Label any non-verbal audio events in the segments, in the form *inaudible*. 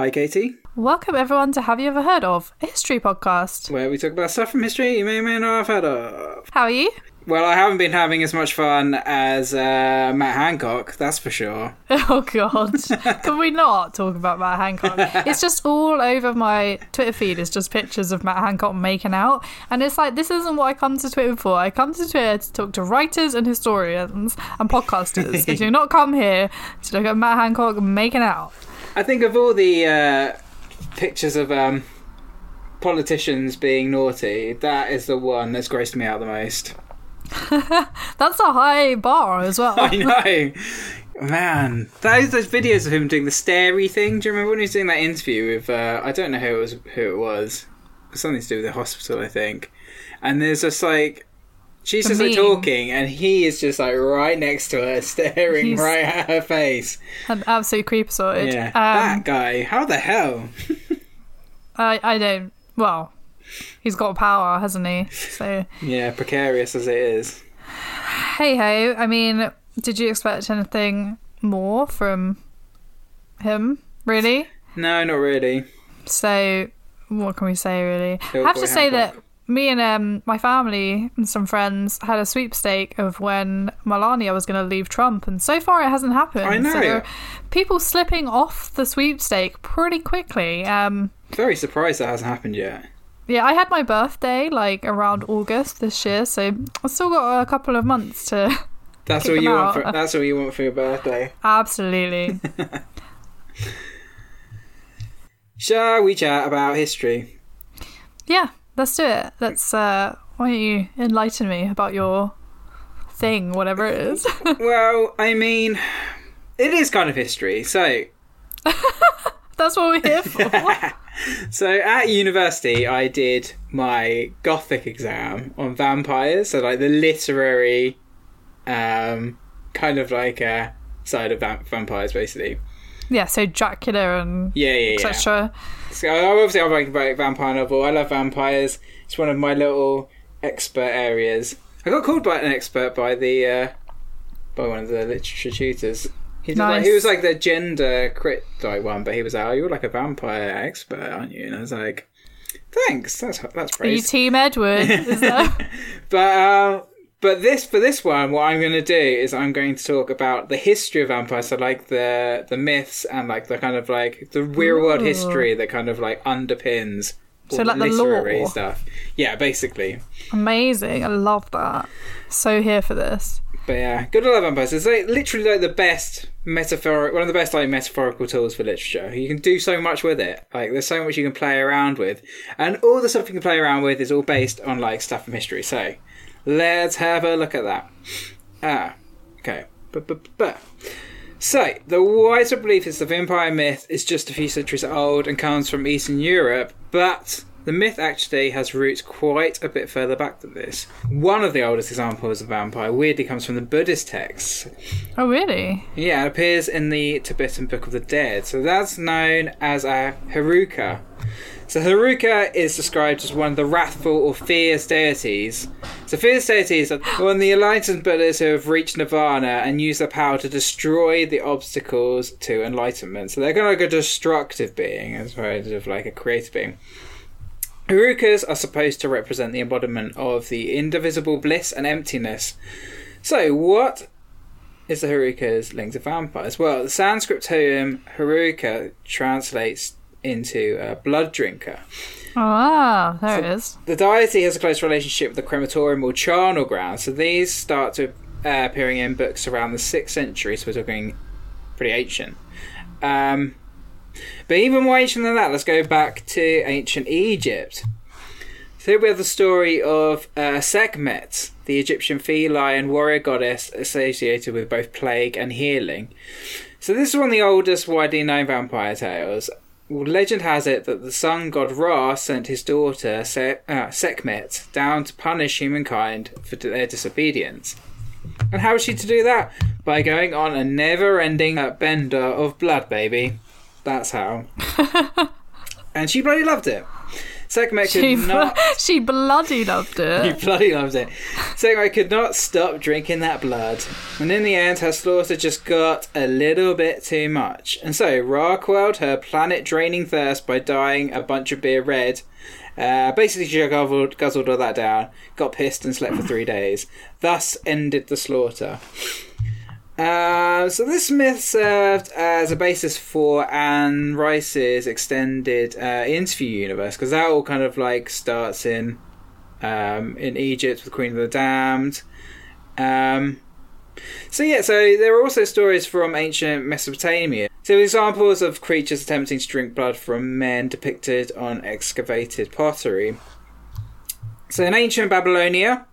Hi, Katie. Welcome everyone to Have You Ever Heard of, a history podcast. Where we talk about stuff from history you may or may not have heard of. How are you? Well, I haven't been having as much fun as uh, Matt Hancock, that's for sure. *laughs* Oh god. *laughs* Can we not talk about Matt Hancock? It's just all over my Twitter feed It's just pictures of Matt Hancock making out. And it's like this isn't what I come to Twitter for. I come to Twitter to talk to writers and historians and podcasters. I do not come here to look at Matt Hancock making out. I think of all the uh, pictures of um, politicians being naughty, that is the one that's graced me out the most. *laughs* That's a high bar as well. *laughs* I know. Man, those those videos of him doing the starey thing. Do you remember when he was doing that interview with? Uh, I don't know who it was. Who it was? Something to do with the hospital, I think. And there's just like she's just like talking, and he is just like right next to her, *laughs* staring He's- right at her face. An absolute creep sorted. Yeah, Um, that guy. How the hell? *laughs* I, I don't. Well, he's got power, hasn't he? So Yeah, precarious as it is. hey ho. I mean, did you expect anything more from him? Really? No, not really. So what can we say? Really, I have to say that. Me and um, my family and some friends had a sweepstake of when Melania was going to leave Trump, and so far it hasn't happened. I know. So people slipping off the sweepstake pretty quickly. Um, Very surprised that hasn't happened yet. Yeah, I had my birthday like around August this year, so I've still got a couple of months to. *laughs* That's all you want. For, that's all you want for your birthday. *laughs* Absolutely. *laughs* Shall we chat about history? yeah, let's do it. Let's. uh Why don't you enlighten me about your thing, whatever it is? *laughs* well, I mean, it is kind of history. So, *laughs* That's what we're here for. *laughs* so at university, I did my Gothic exam on vampires. So, like the literary, um, kind of like a side of vamp- vampires, basically. Yeah, so Dracula and Yeah, yeah, yeah. So obviously, about a vampire novel. I love vampires. It's one of my little expert areas. I got called by an expert by the uh, by one of the literature tutors. He, was like, Nice. he was like the gender crit like one, but he was like, "Oh, you're like a vampire expert, aren't you?" And I was like, "Thanks, that's that's Are you. Team Edward? Is that... *laughs* But uh, but this for this one, what I'm going to do is I'm going to talk about the history of vampires, so like the the myths and like the kind of like the real world Ooh. history that kind of like underpins. all So, like, the lore. stuff. Yeah, basically. Amazing. I love that. So here for this. But yeah, good to love vampires. It's like literally like the best metaphoric, one of the best like metaphorical tools for literature. You can do so much with it. Like there's so much you can play around with, and all the stuff you can play around with is all based on like stuff from history. So let's have a look at that. Ah, okay. But. So, the widespread belief is the vampire myth is just a few centuries old and comes from Eastern Europe, but the myth actually has roots quite a bit further back than this. One of the oldest examples of vampire weirdly comes from the Buddhist texts. Oh really? Yeah, it appears in the Tibetan Book of the Dead. So that's known as a Heruka. So Heruka is described as one of the wrathful or fierce deities. So fierce deities are one of the enlightened Buddhas who have reached nirvana and use their power to destroy the obstacles to enlightenment. So they're kind of like a destructive being as opposed to like a creative being. Herukas are supposed to represent the embodiment of the indivisible bliss and emptiness. So what is the Heruka's link to vampires? Well, the Sanskrit term Heruka translates into a blood drinker. Oh wow, there it is. The deity has a close relationship with the crematorium or charnel ground, so these start to uh, appearing in books around the 6th century, so we're talking pretty ancient. Um, but even more ancient than that, let's go back to ancient Egypt. So here we have the story of uh, Sekhmet, the Egyptian feline warrior goddess associated with both plague and healing. So this is one of the oldest widely known vampire tales. Legend has it that the sun god Ra sent his daughter Se- uh, Sekhmet down to punish humankind for their disobedience. And how was she to do that? By going on a never-ending uh, bender of blood, baby. That's how. *laughs* and she bloody loved it. Could She, not. *laughs* she bloody loved He it. bloody loves it. Sekhmet could not stop drinking that blood, and in the end, her slaughter just got a little bit too much. And so Ra quelled her planet-draining thirst by dyeing a bunch of beer red. Uh, basically, she guzzled, guzzled all that down, got pissed, and slept for three days. Thus ended the slaughter. Uh, so this myth served as a basis for Anne Rice's extended uh, interview universe because that all kind of like starts in um, in Egypt with Queen of the Damned. Um, so yeah, so there are also stories from ancient Mesopotamia. So examples of creatures attempting to drink blood from men depicted on excavated pottery. So in ancient Babylonia,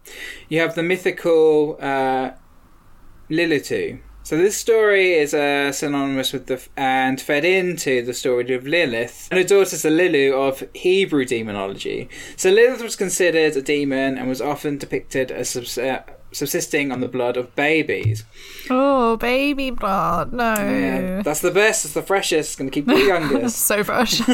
you have the mythical uh, Lilitu. So this story is uh, synonymous with the and fed into the story of Lilith and her daughter's the Lilu of Hebrew demonology. So Lilith was considered a demon and was often depicted as subs- uh, subsisting on the blood of babies. Oh, baby blood. No. Yeah, that's the best. It's the freshest. It's going to keep you *laughs* youngest. so fresh. *laughs*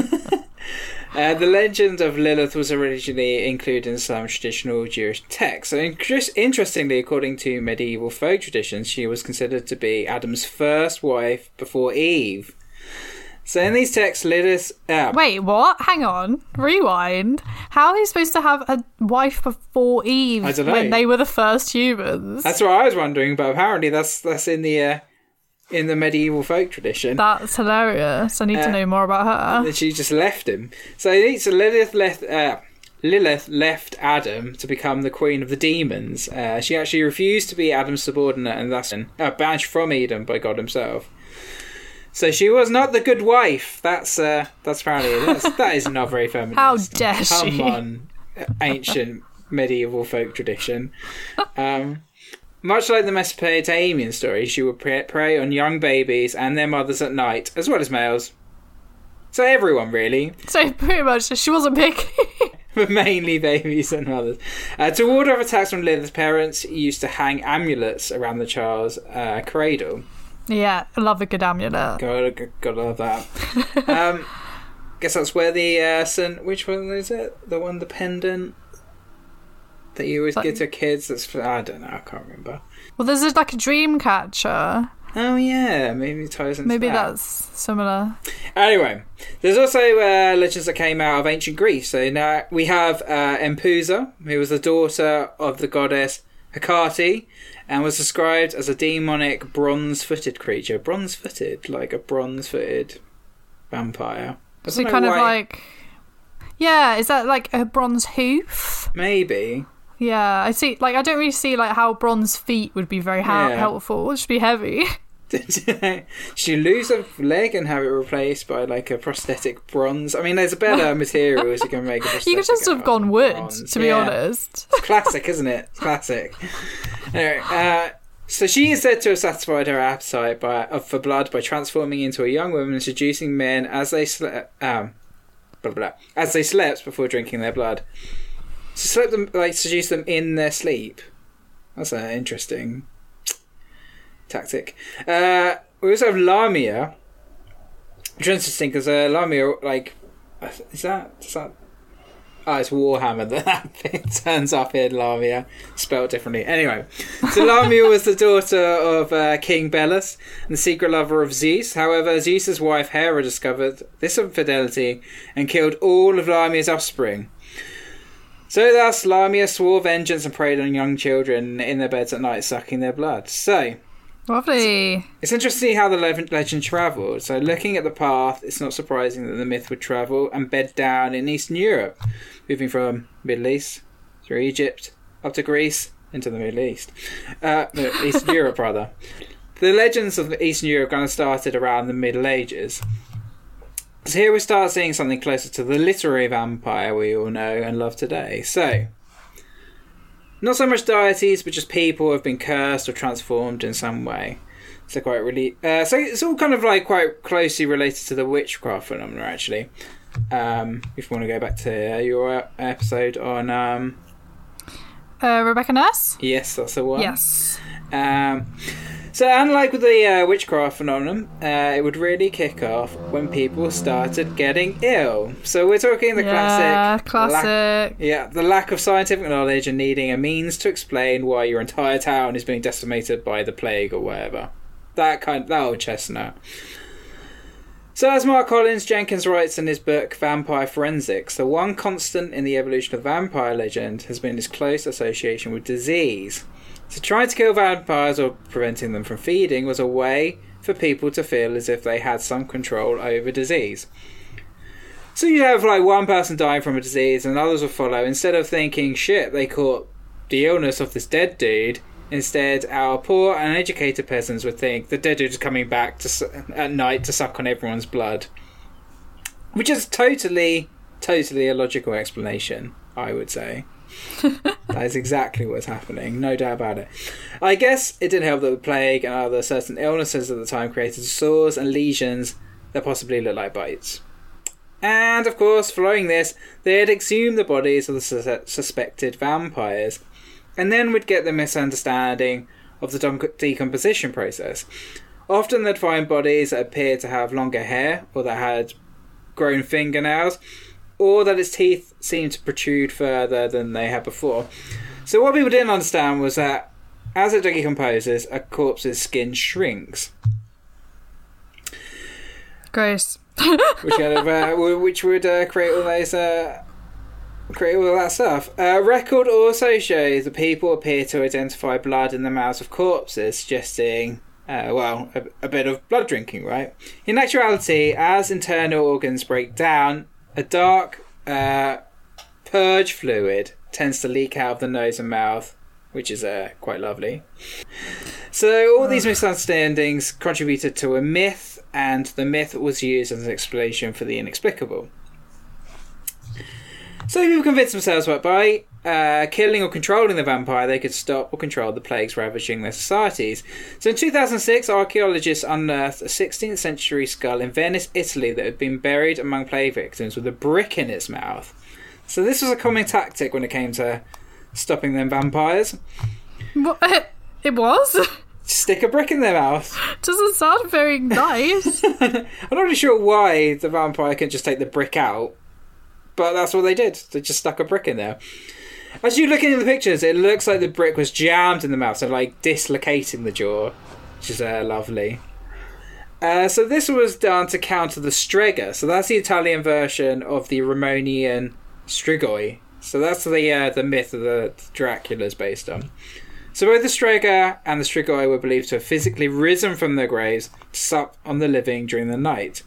Uh, the legend of Lilith was originally included in some traditional Jewish texts. And in- interestingly, according to medieval folk traditions, she was considered to be Adam's first wife before Eve. So, in these texts, Lilith. Uh, Wait, what? Hang on. Rewind. How are you supposed to have a wife before Eve when they were the first humans? that's what I was wondering, but apparently that's that's in the uh, in the medieval folk tradition. That's hilarious. I need Uh, to know more about her. that she just left him. So, so Lilith left. Uh, Lilith left Adam to become the queen of the demons. Uh, she actually refused to be Adam's subordinate and thus uh, banished from Eden by God Himself. So she was not the good wife. That's uh, that's apparently that's, that is not very *laughs* feminist. How dare Come she? on, ancient medieval folk tradition. Um, much like the Mesopotamian story, she would prey on young babies and their mothers at night, as well as males. So everyone really, So pretty much, she wasn't picky. *laughs* *laughs* but mainly babies and mothers. Uh, to ward off attacks from Lilith's parents used to hang amulets around the child's uh, cradle. yeah, I love a good amulet. Gotta, gotta love that. *laughs* um, guess that's where the uh, St. Which one is it? The one, the pendant that you always That- give to kids. That's I don't know. I can't remember. Well, there's like a dream catcher. Oh yeah, maybe it ties into Maybe that. that's similar. Anyway, there's also uh, legends that came out of ancient Greece. So now we have uh, Empusa, who was the daughter of the goddess Hecate, and was described as a demonic bronze-footed creature. Bronze-footed, like a bronze-footed vampire. So kind of like, yeah, is that like a bronze hoof? maybe. Yeah, I see. Like, I don't really see like how bronze feet would be very ha- Yeah. helpful. It should be heavy. *laughs* *laughs* she lose a leg and have it replaced by like a prosthetic bronze? I mean, there's better *laughs* materials you can make. A prosthetic you could just have gone wood, bronze. to be Yeah. honest. Classic, isn't it? Classic. Anyway, uh, so she is said to have satisfied her appetite by uh, for blood by transforming into a young woman and seducing men as they slept. Um, blah, blah, blah, as they slept before drinking their blood. So slept them like seduce them in their sleep. That's an interesting tactic. Uh, we also have Lamia, which is interesting because uh, Lamia, like, is that is that Oh, it's Warhammer *laughs* that that thing turns up in Lamia, spelled differently. Anyway, so *laughs* Lamia was the daughter of uh, King Belus and the secret lover of Zeus. However, Zeus's wife Hera discovered this infidelity and killed all of Lamia's offspring. So thus, Lamia swore vengeance and preyed on young children in their beds at night, sucking their blood. So, Lovely. it's interesting to see how the legend travelled. So, looking at the path, it's not surprising that the myth would travel and bed down in Eastern Europe, moving from Middle East through Egypt up to Greece into the Middle East, uh, no, Eastern *laughs* Europe rather. The legends of Eastern Europe kind of started around the Middle Ages. So here we start seeing something closer to the literary vampire we all know and love today. So, not so much deities, but just people who have been cursed or transformed in some way. So quite really, uh, so it's all kind of like quite closely related to the witchcraft phenomena, actually. Um, if you want to go back to uh, your episode on, um, Uh, Rebecca Nurse? yes, that's the one. Yes. Um, So, unlike with the uh, witchcraft phenomenon, uh, it would really kick off when people started getting ill. So, we're talking the yeah, classic. classic. Lack, yeah, the lack of scientific knowledge and needing a means to explain why your entire town is being decimated by the plague or whatever. That kind, that old chestnut. So, as Mark Collins Jenkins writes in his book Vampire Forensics, the one constant in the evolution of vampire legend has been its close association with disease. So, trying to kill vampires or preventing them from feeding was a way for people to feel as if they had some control over disease. So, you have like one person dying from a disease and others will follow. Instead of thinking, shit, they caught the illness of this dead dude, Instead, our poor and uneducated peasants would think the dead dude is coming back to, at night to suck on everyone's blood. Which is totally, totally a logical explanation, I would say. *laughs* that is exactly what's happening, no doubt about it. I guess it didn't help that the plague and other certain illnesses at the time created sores and lesions that possibly looked like bites. And of course, following this, they had exhumed the bodies of the sus- suspected vampires and then we'd get the misunderstanding of the de- decomposition process. Often they'd find bodies that appeared to have longer hair, or that had grown fingernails, or that its teeth seemed to protrude further than they had before. So what people didn't understand was that as it decomposes, a corpse's skin shrinks. Gross. *laughs* which kind of uh, *laughs* which would uh, create all those uh, create all that stuff. Uh, record also shows that people appear to identify blood in the mouths of corpses, suggesting, uh, well, a, a, bit of blood drinking, right? In actuality, as internal organs break down, a dark uh, purge fluid tends to leak out of the nose and mouth, which is uh, quite lovely. So all these misunderstandings contributed to a myth, and the myth was used as an explanation for the inexplicable. So people convinced themselves that by uh, killing or controlling the vampire, they could stop or control the plagues ravaging their societies. So in 2006, archaeologists unearthed a 16th century skull in Venice, Italy, that had been buried among plague victims with a brick in its mouth. So this was a common tactic when it came to stopping them vampires. What? *laughs* It was? Stick a brick in their mouth. Doesn't sound very nice. *laughs* I'm not really sure why the vampire can just take the brick out but that's what they did. They just stuck a brick in there. As you look at the pictures, it looks like the brick was jammed in the mouth, so like dislocating the jaw, which is uh, lovely. Uh, so this was done to counter the strega. So that's the Italian version of the Romanian strigoi. So that's the uh, the myth of the Dracula's based on. So both the strega and the strigoi were believed to have physically risen from their graves to sup on the living during the night.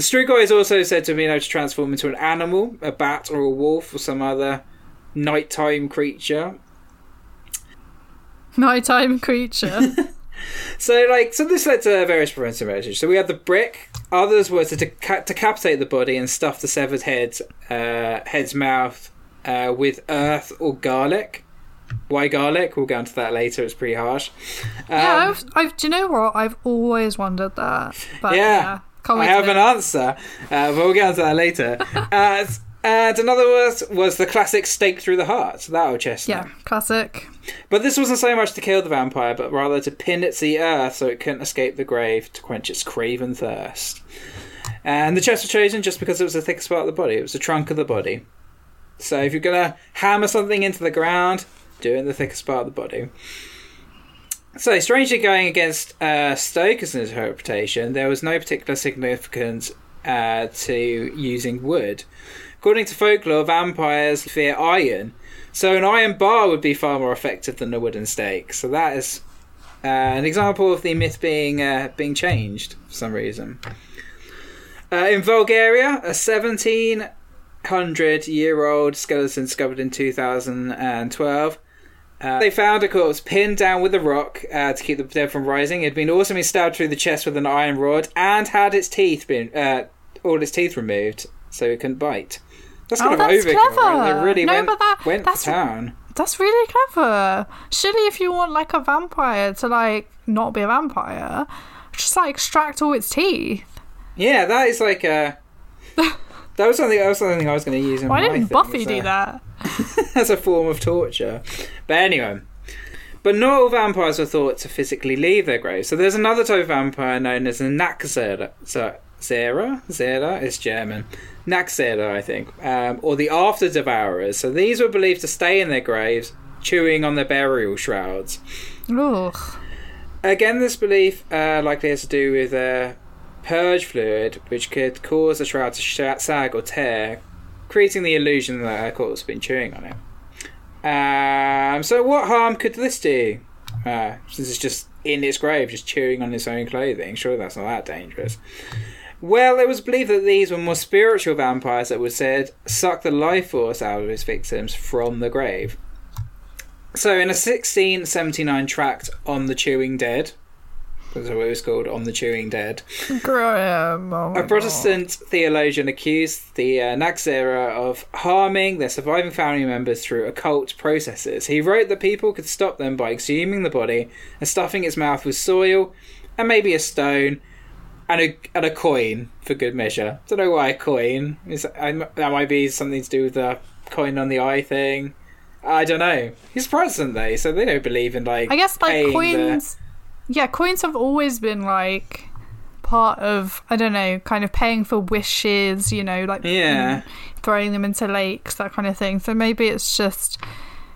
The Strigoi is also said to been able to transform into an animal, a bat or a wolf or some other nighttime creature. Nighttime creature. *laughs* so, like, so this led to various preventive measures. So we had the brick. Others were to deca- decapitate the body and stuff the severed head, uh, head's mouth uh, with earth or garlic. Why garlic? We'll go into that later. It's pretty harsh. Um, yeah, I've, I've, do you know what? I've always wondered that. But, yeah. yeah. I have an answer, uh, but we'll get into that later. *laughs* uh, and another was was the classic stake through the heart. That old chestnut. Yeah, classic. But this wasn't so much to kill the vampire, but rather to pin it to the earth so it couldn't escape the grave to quench its craven thirst. And the chest was chosen just because it was the thickest part of the body. It was the trunk of the body. So if you're gonna hammer something into the ground, do it in the thickest part of the body. So, strangely going against uh, Stoker's interpretation, there was no particular significance uh, to using wood. According to folklore, vampires fear iron, so an iron bar would be far more effective than a wooden stake. So that is uh, an example of the myth being uh, being changed for some reason. Uh, in Bulgaria, a 1700 year old skeleton discovered in 2012 uh, they found a corpse pinned down with a rock uh, to keep the dead from rising. It had been also been stabbed through the chest with an iron rod and had its teeth been uh, all its teeth removed so it couldn't bite. That's kind oh, of that's overkill. Clever. Right? They really no, went, but that, went that's, to town. That's really clever. Surely, if you want like a vampire to like not be a vampire, just like extract all its teeth. Yeah, that is like a. *laughs* that was something. That was something I was going to use. In Why my didn't thing, Buffy so. do that? *laughs* as a form of torture. But anyway, But not all vampires were thought to physically leave their graves. So there's another type of vampire known as a Nachzehrer. So, Zera? Zera? It's German. Nachzehrer, I think. Um, or the After Devourers. So these were believed to stay in their graves, chewing on their burial shrouds. Ugh. Again, this belief uh, likely has to do with uh, purge fluid, which could cause the shroud to sh- sag or tear, creating the illusion that a corpse has been chewing on it. Um, so, what harm could this do? Uh, since it's just in its grave, just chewing on its own clothing. Surely that's not that dangerous. Well, it was believed that these were more spiritual vampires that would said suck the life force out of its victims from the grave. So, in a 1679 tract on the chewing dead, that's what it was called, on the chewing dead, Graham. oh a Protestant theologian accused the uh, Nachzehrer of harming their surviving family members through occult processes. He wrote that people could stop them by exhuming the body and stuffing its mouth with soil and maybe a stone and a, and a coin for good measure. Don't know why a coin. Is that might be something to do with the coin on the eye thing. I don't know. He's Protestant though, so they don't believe in like. I guess like paying the- coins. Yeah, coins have always been like part of I don't know, kind of paying for wishes. You know, like Yeah. throwing them into lakes, that kind of thing. So maybe it's just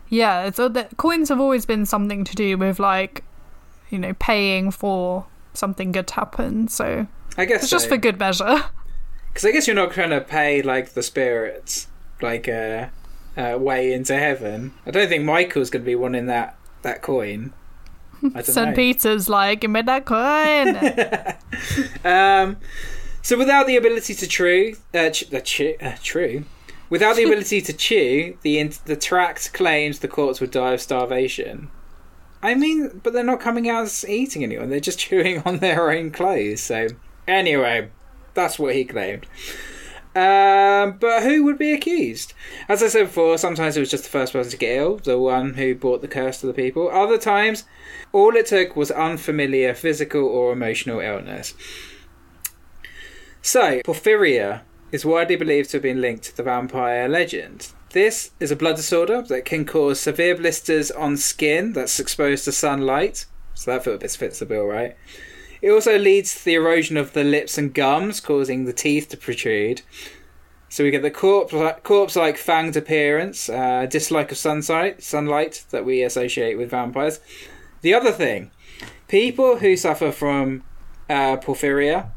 yeah. So the coins have always been something to do with like you know paying for something good to happen. So I guess it's just for good measure. *laughs* Because I guess you're not trying to pay like the spirits, like uh, uh, way into heaven. I don't think Michael's going to be wanting that that coin. St. know. Peter's like, give me that coin. *laughs* Um, so without the ability to chew, uh, ch- uh, chew, uh, true, without the *laughs* ability to chew, the in- the tract claims the courts would die of starvation. I mean, but they're not coming out as eating anyone; they're just *laughs* chewing on their own clothes. So anyway, that's what he claimed. Um, but who would be accused? As I said before, sometimes it was just the first person to get ill, the one who brought the curse to the people. Other times, all it took was unfamiliar physical or emotional illness. So, porphyria is widely believed to have been linked to the vampire legend. This is a blood disorder that can cause severe blisters on skin that's exposed to sunlight. So that fits fits the bill, right? It also leads to the erosion of the lips and gums, causing the teeth to protrude. So we get the corpse corpse-like fanged appearance, uh, dislike of sunlight, sunlight that we associate with vampires. The other thing, people who suffer from uh, porphyria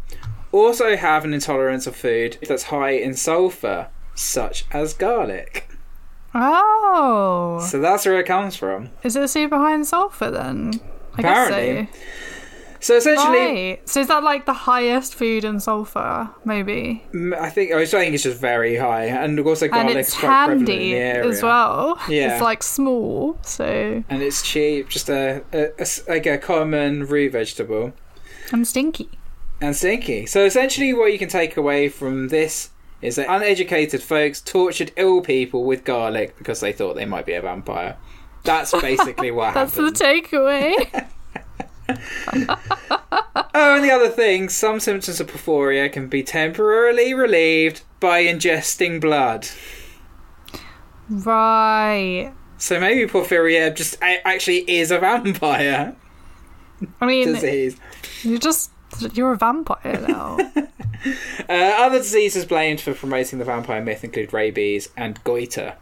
also have an intolerance of food that's high in sulfur, such as garlic. oh, So that's where it comes from. is it super high in sulfur then? I Apparently. guess so. So essentially, Right. So is that like the highest food in sulfur? Maybe. I think I saying it's just very high, and also garlic and is it's quite prevalent in the area as well. Yeah. It's like small, so and it's cheap, just a, a- a like a common root vegetable. and stinky. and stinky. So essentially, what you can take away from this is that uneducated folks tortured ill people with garlic because they thought they might be a vampire. That's basically *laughs* what That's happened. That's the takeaway. *laughs* oh, and the other thing, some symptoms of porphyria can be temporarily relieved by ingesting blood. right. So maybe porphyria just a- actually is a vampire I mean, disease. you're just you're a vampire now. *laughs* Uh, other diseases blamed for promoting the vampire myth include rabies and goiter.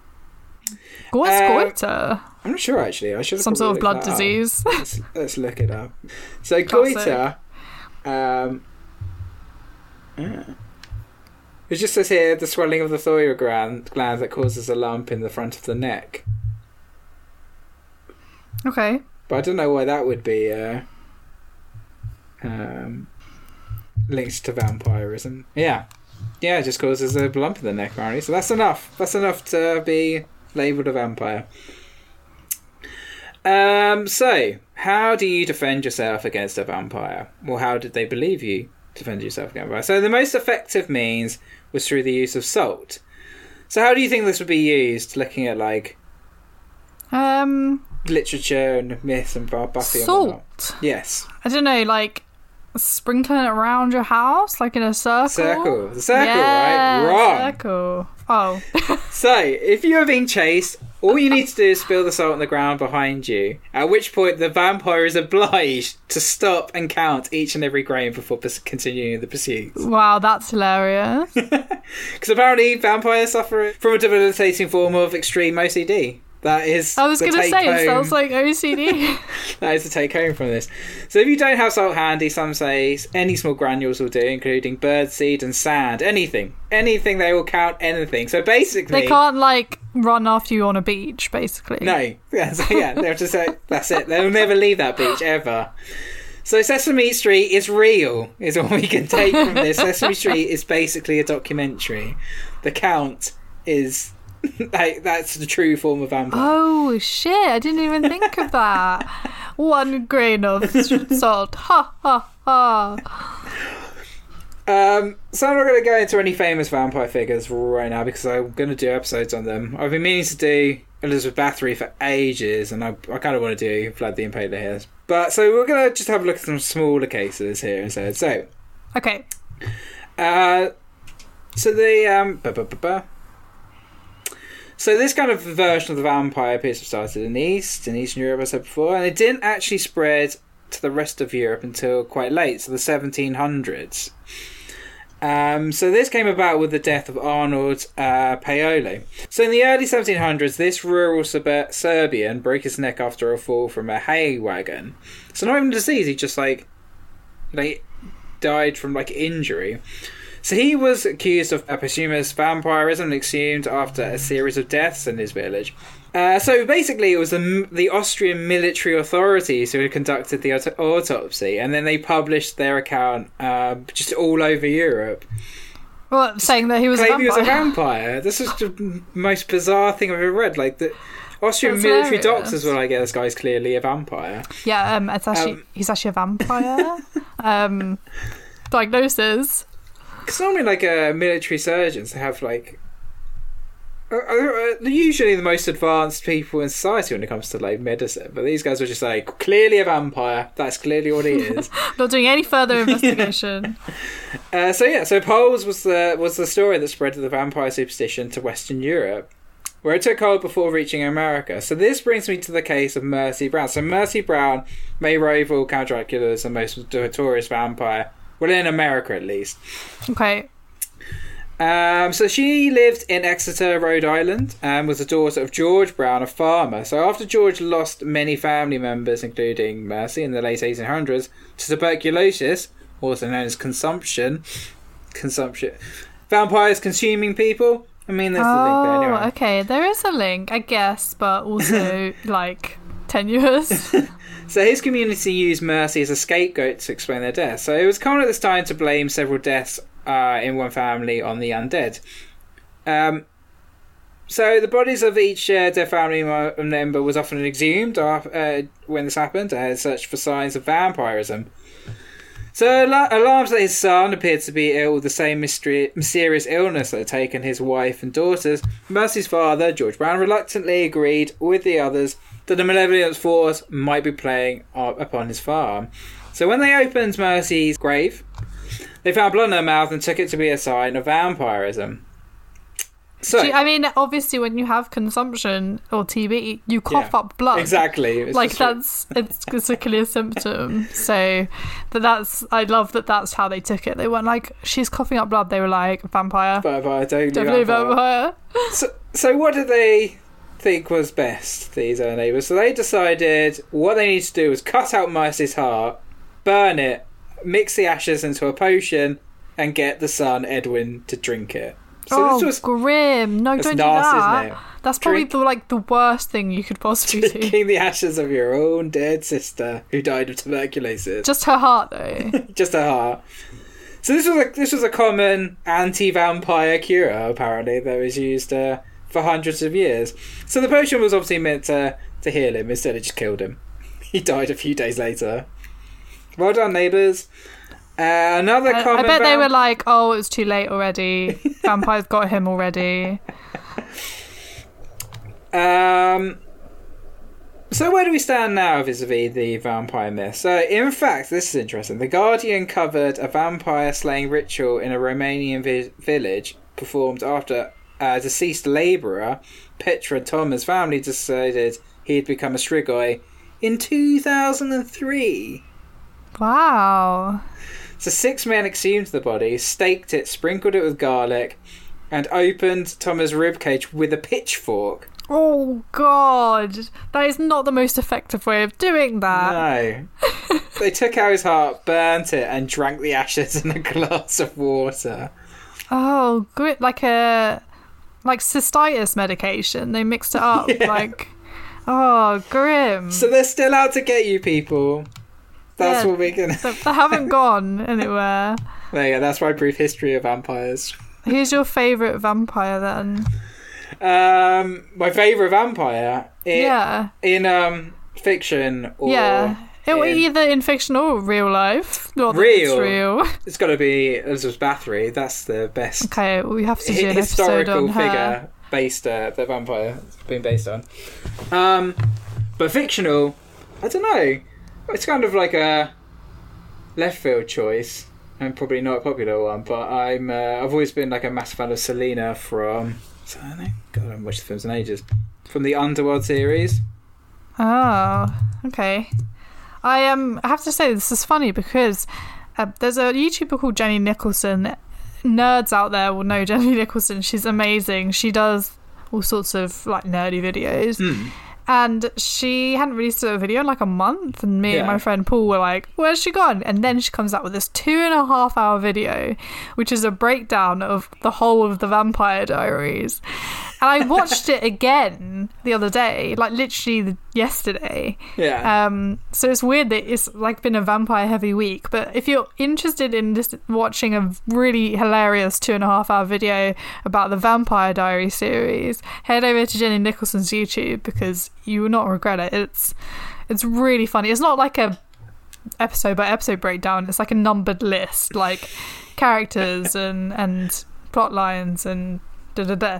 What's Uh, goiter? I'm not sure actually. I should have Some sort of blood looked that up. disease. *laughs* let's, let's look it up. So Classic. goiter, um, yeah. it just says here the swelling of the thyroid gland, gland that causes a lump in the front of the neck. okay. But I don't know why that would be uh, um, linked to vampirism. Yeah, yeah, it just causes a lump in the neck apparently. So that's enough. That's enough to be labelled a vampire. Um, so, how do you defend yourself against a vampire? Well, how did they believe you defend yourself against a vampire? So, the most effective means was through the use of salt. So, how do you think this would be used? Looking at like Um, literature and myths and Buffy and whatnot. salt. Yes, I don't know, like sprinkling it around your house, like in a circle. circle. The circle, yeah, right? Wrong. Circle. Oh, *laughs* So, if you are being chased All you need to do is spill the salt on the ground behind you, at which point the vampire is obliged to stop and count each and every grain before pers- continuing the pursuit. *laughs* Wow, that's hilarious. *laughs* Because apparently vampires suffer from a debilitating form of extreme OCD. That is. I was going to say, it sounds like OCD. *laughs* That is the take home from this. So if you don't have salt handy, some say any small granules will do, including birdseed and sand. Anything. Anything, they will count anything. So basically. they can't, like, run after you on a beach, basically. No. *laughs* Yeah, so yeah they'll just say, that's it. They'll never leave that beach, ever. So Sesame Street is real, is all we can take from this. *laughs* Sesame Street is basically a documentary. The count is. *laughs* Like, that's the true form of vampire. Oh, shit. I didn't even think of that. One grain of salt. Ha, ha, ha. Um, so I'm not going to go into any famous vampire figures right now because I'm going to do episodes on them. I've been meaning to do Elizabeth Bathory for ages, and I, I kind of want to do Vlad the Impaler here. But so we're going to just have a look at some smaller cases here instead. So, Okay. uh, so the um, ba, ba, ba, ba. So this kind of version of the vampire appears to have started in the East, in Eastern Europe, I said before, and it didn't actually spread to the rest of Europe until quite late, so the 1700s. Um, so this came about with the death of Arnold uh. So in the early 1700s, this rural Serb- Serbian broke his neck after a fall from a hay wagon. So not even disease, he just like like died from like injury. So he was accused of a posthumous vampirism and exhumed after a series of deaths in his village. Uh, so basically, it was the, the Austrian military authorities who had conducted the auto- autopsy, and then they published their account uh, just all over Europe. Well, saying that he was a Claiming he was a vampire. vampire. This is the most bizarre thing I've ever read. Like the Austrian That's military hilarious. doctors were like, "Yeah, this guy's clearly a vampire." Yeah, um, it's actually Um, he's actually a vampire. *laughs* um, diagnosis. Because normally, like uh, military surgeons, they have like uh, uh, uh, usually the most advanced people in society when it comes to like medicine. But these guys were just like clearly a vampire. That's clearly what he is. *laughs* Not doing any further *laughs* investigation. uh, so yeah, so Poles was the was the story that spread the vampire superstition to Western Europe. Where it took hold before reaching America. So this brings me to the case of Mercy Brown. So Mercy Brown may rival Count Dracula as the most notorious vampire, well in America at least. okay. Um, so she lived in Exeter, Rhode Island, and was the daughter of George Brown, a farmer. So after George lost many family members, including Mercy, in the late 1800s to tuberculosis, also known as consumption, consumption, vampires consuming people. I mean, there's the link there Oh, anyway. okay. There is a link, I guess, but also *laughs* like tenuous. *laughs* So his community used Mercy as a scapegoat to explain their deaths. So it was common at this time to blame several deaths uh, in one family on the undead. Um, so the bodies of each uh, dead family member was often exhumed uh, when this happened and searched for signs of vampirism. So ala- alarms that his son appeared to be ill with the same mystery- mysterious illness that had taken his wife and daughters. Mercy's father, George Brown, reluctantly agreed with the others that a malevolent force might be playing o- upon his farm. So when they opened Mercy's grave, they found blood in her mouth and took it to be a sign of vampirism. So I mean, obviously, when you have consumption or TB, you cough Yeah, up blood. exactly, it's like that's it's, it's a clear symptom. So, but that's I love that that's how they took it. They weren't like she's coughing up blood. They were like vampire, vampire, totally definitely vampire. vampire. So, so what did they think was best, these uh, neighbours? So they decided what they need to do was cut out Mercy's heart, burn it, mix the ashes into a potion, and get the son, Edwin, to drink it. So oh, this was grim! No, don't do that. That's probably Drink- the like the worst thing you could possibly do. drinking the ashes of your own dead sister who died of tuberculosis. Just her heart, though. *laughs* Just her heart. So this was a this was a common anti-vampire cure apparently that was used uh, for hundreds of years. So the potion was obviously meant to to heal him. Instead, it just killed him. *laughs* He died a few days later. Well done, neighbours. Uh, another I, I bet they were like, "Oh, it's too late already. Vampires got him already." *laughs* Um, so where do we stand now vis-a-vis the vampire myth? So in fact, this is interesting. The Guardian covered a vampire slaying ritual in a Romanian vi- village performed after a deceased labourer, Petra Thomas' family decided he'd become a Strigoi in 2003. Wow. So six men exhumed the body, staked it, sprinkled it with garlic, and opened Thomas' ribcage with a pitchfork. Oh god, that is not the most effective way of doing that. No. *laughs* they took out his heart, burnt it, and drank the ashes in a glass of water. Oh, good, like a like cystitis medication. They mixed it up, *laughs* Yeah. like oh, grim. So they're still out to get you, people. That's Yeah. what we're gonna. they, they haven't gone anywhere. There you go. That's my brief history of vampires. Who's your favourite vampire then? Um, my favorite vampire in, yeah, in um fiction or yeah. It, in- either in fiction or real life. Not Real. it's real. it's got to be Elizabeth Bathory. That's the best Okay, we have to do episode historical on her. figure based uh, the vampire been based on. Um, but fictional, I don't know. It's kind of like a left field choice, and probably not a popular one. But I'm uh, I've always been like a massive fan of Selena from what's her name? God, I haven't watched the films in ages. From the Underworld series. Oh, okay. I um I have to say this is funny because uh, there's a YouTuber called Jenny Nicholson. Nerds out there will know Jenny *laughs* Nicholson. She's amazing. She does all sorts of like nerdy videos. Hmm. And she hadn't released a video in like a month, and me and my friend Paul were like, "Where's she gone?" And then she comes out with this two and a half hour video, which is a breakdown of the whole of the Vampire Diaries. And I watched it again the other day, like literally yesterday. Yeah. Um, so it's weird that it's like been a vampire heavy week. But if you're interested in just watching a really hilarious two and a half hour video about the Vampire Diary series, head over to Jenny Nicholson's YouTube because you will not regret it. It's it's really funny. It's not like a episode by episode breakdown. It's like a numbered list, like characters and and plot lines and da da da.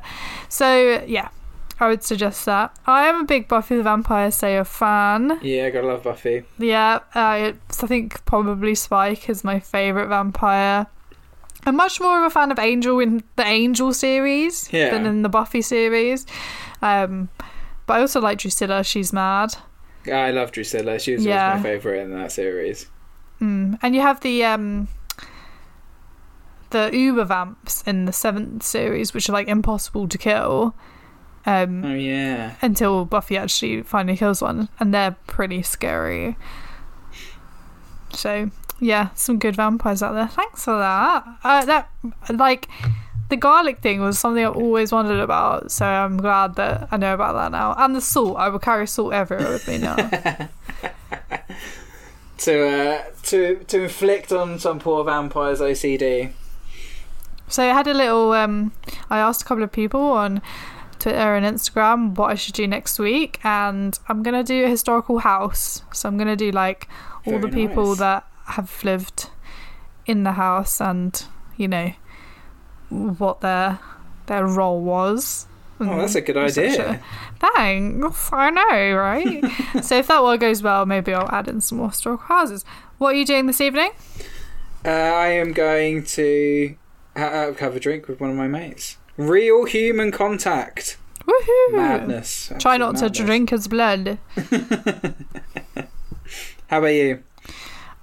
So yeah. I would suggest that. I am a big Buffy the Vampire Slayer fan. yeah, gotta love Buffy. Yeah, uh, I think probably Spike is my favourite vampire. I'm much more of a fan of Angel in the Angel series Yeah. than in the Buffy series. Um, but I also like Drusilla. She's mad. I love Drusilla. She was Yeah. always my favourite in that series. Mm. And you have the um, the Uber vamps in the seventh series, which are like impossible to kill. Um, Oh yeah. until Buffy actually finally kills one, and they're pretty scary. So yeah, some good vampires out there. Thanks for that. Uh, that like the garlic thing was something I always wondered about, so I'm glad that I know about that now. And the salt, I will carry salt everywhere with me now. *laughs* To uh, to to inflict on some poor vampire's OCD. So I had a little. Um, I asked a couple of people on Twitter and Instagram what I should do next week, and I'm gonna do a historical house. So I'm gonna do like all the Very people nice. that have lived in the house and you know what their their role was. Oh, that's a good idea. a- Thanks, I know, right? *laughs* so if that all goes well, maybe I'll add in some more historical houses. What are you doing this evening? Uh, I am going to have a drink with one of my mates. Real human contact. Woohoo! Madness. Try Absolute not to drink his blood. *laughs* How about you?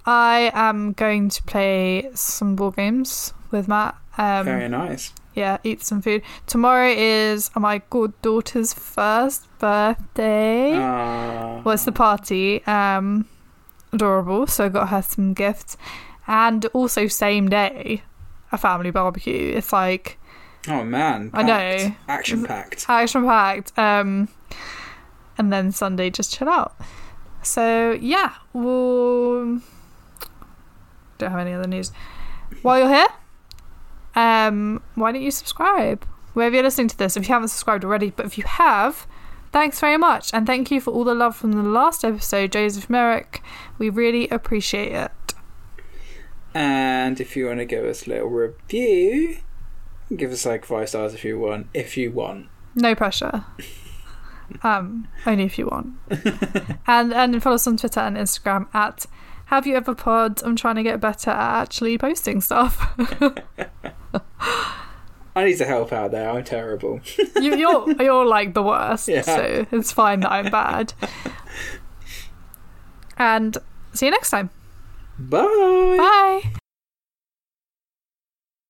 I am going to play some board games with Matt. Um, Very nice. yeah, eat some food. Tomorrow is my good daughter's first birthday. Ah. Well, it's the party. Um, adorable. So I got her some gifts, and also same day, a family barbecue. It's like oh man. I know. Action packed. action packed. Um, and then Sunday just chill out. So yeah, we'll don't have any other news. While you're here, um, why don't you subscribe wherever you're listening to this? If you haven't subscribed already, but if you have, thanks very much, and thank you for all the love from the last episode, Joseph Merrick. We really appreciate it. And if you want to give us a little review, give us like five stars if you want. If you want. No pressure. *laughs* Um, only if you want. and and follow us on Twitter and Instagram at Have You Ever Pod. I'm trying to get better at actually posting stuff. *laughs* I need to help out there. I'm terrible. You, you're *laughs* you're like the worst, Yeah. so it's fine that I'm bad. And see you next time. Bye. Bye.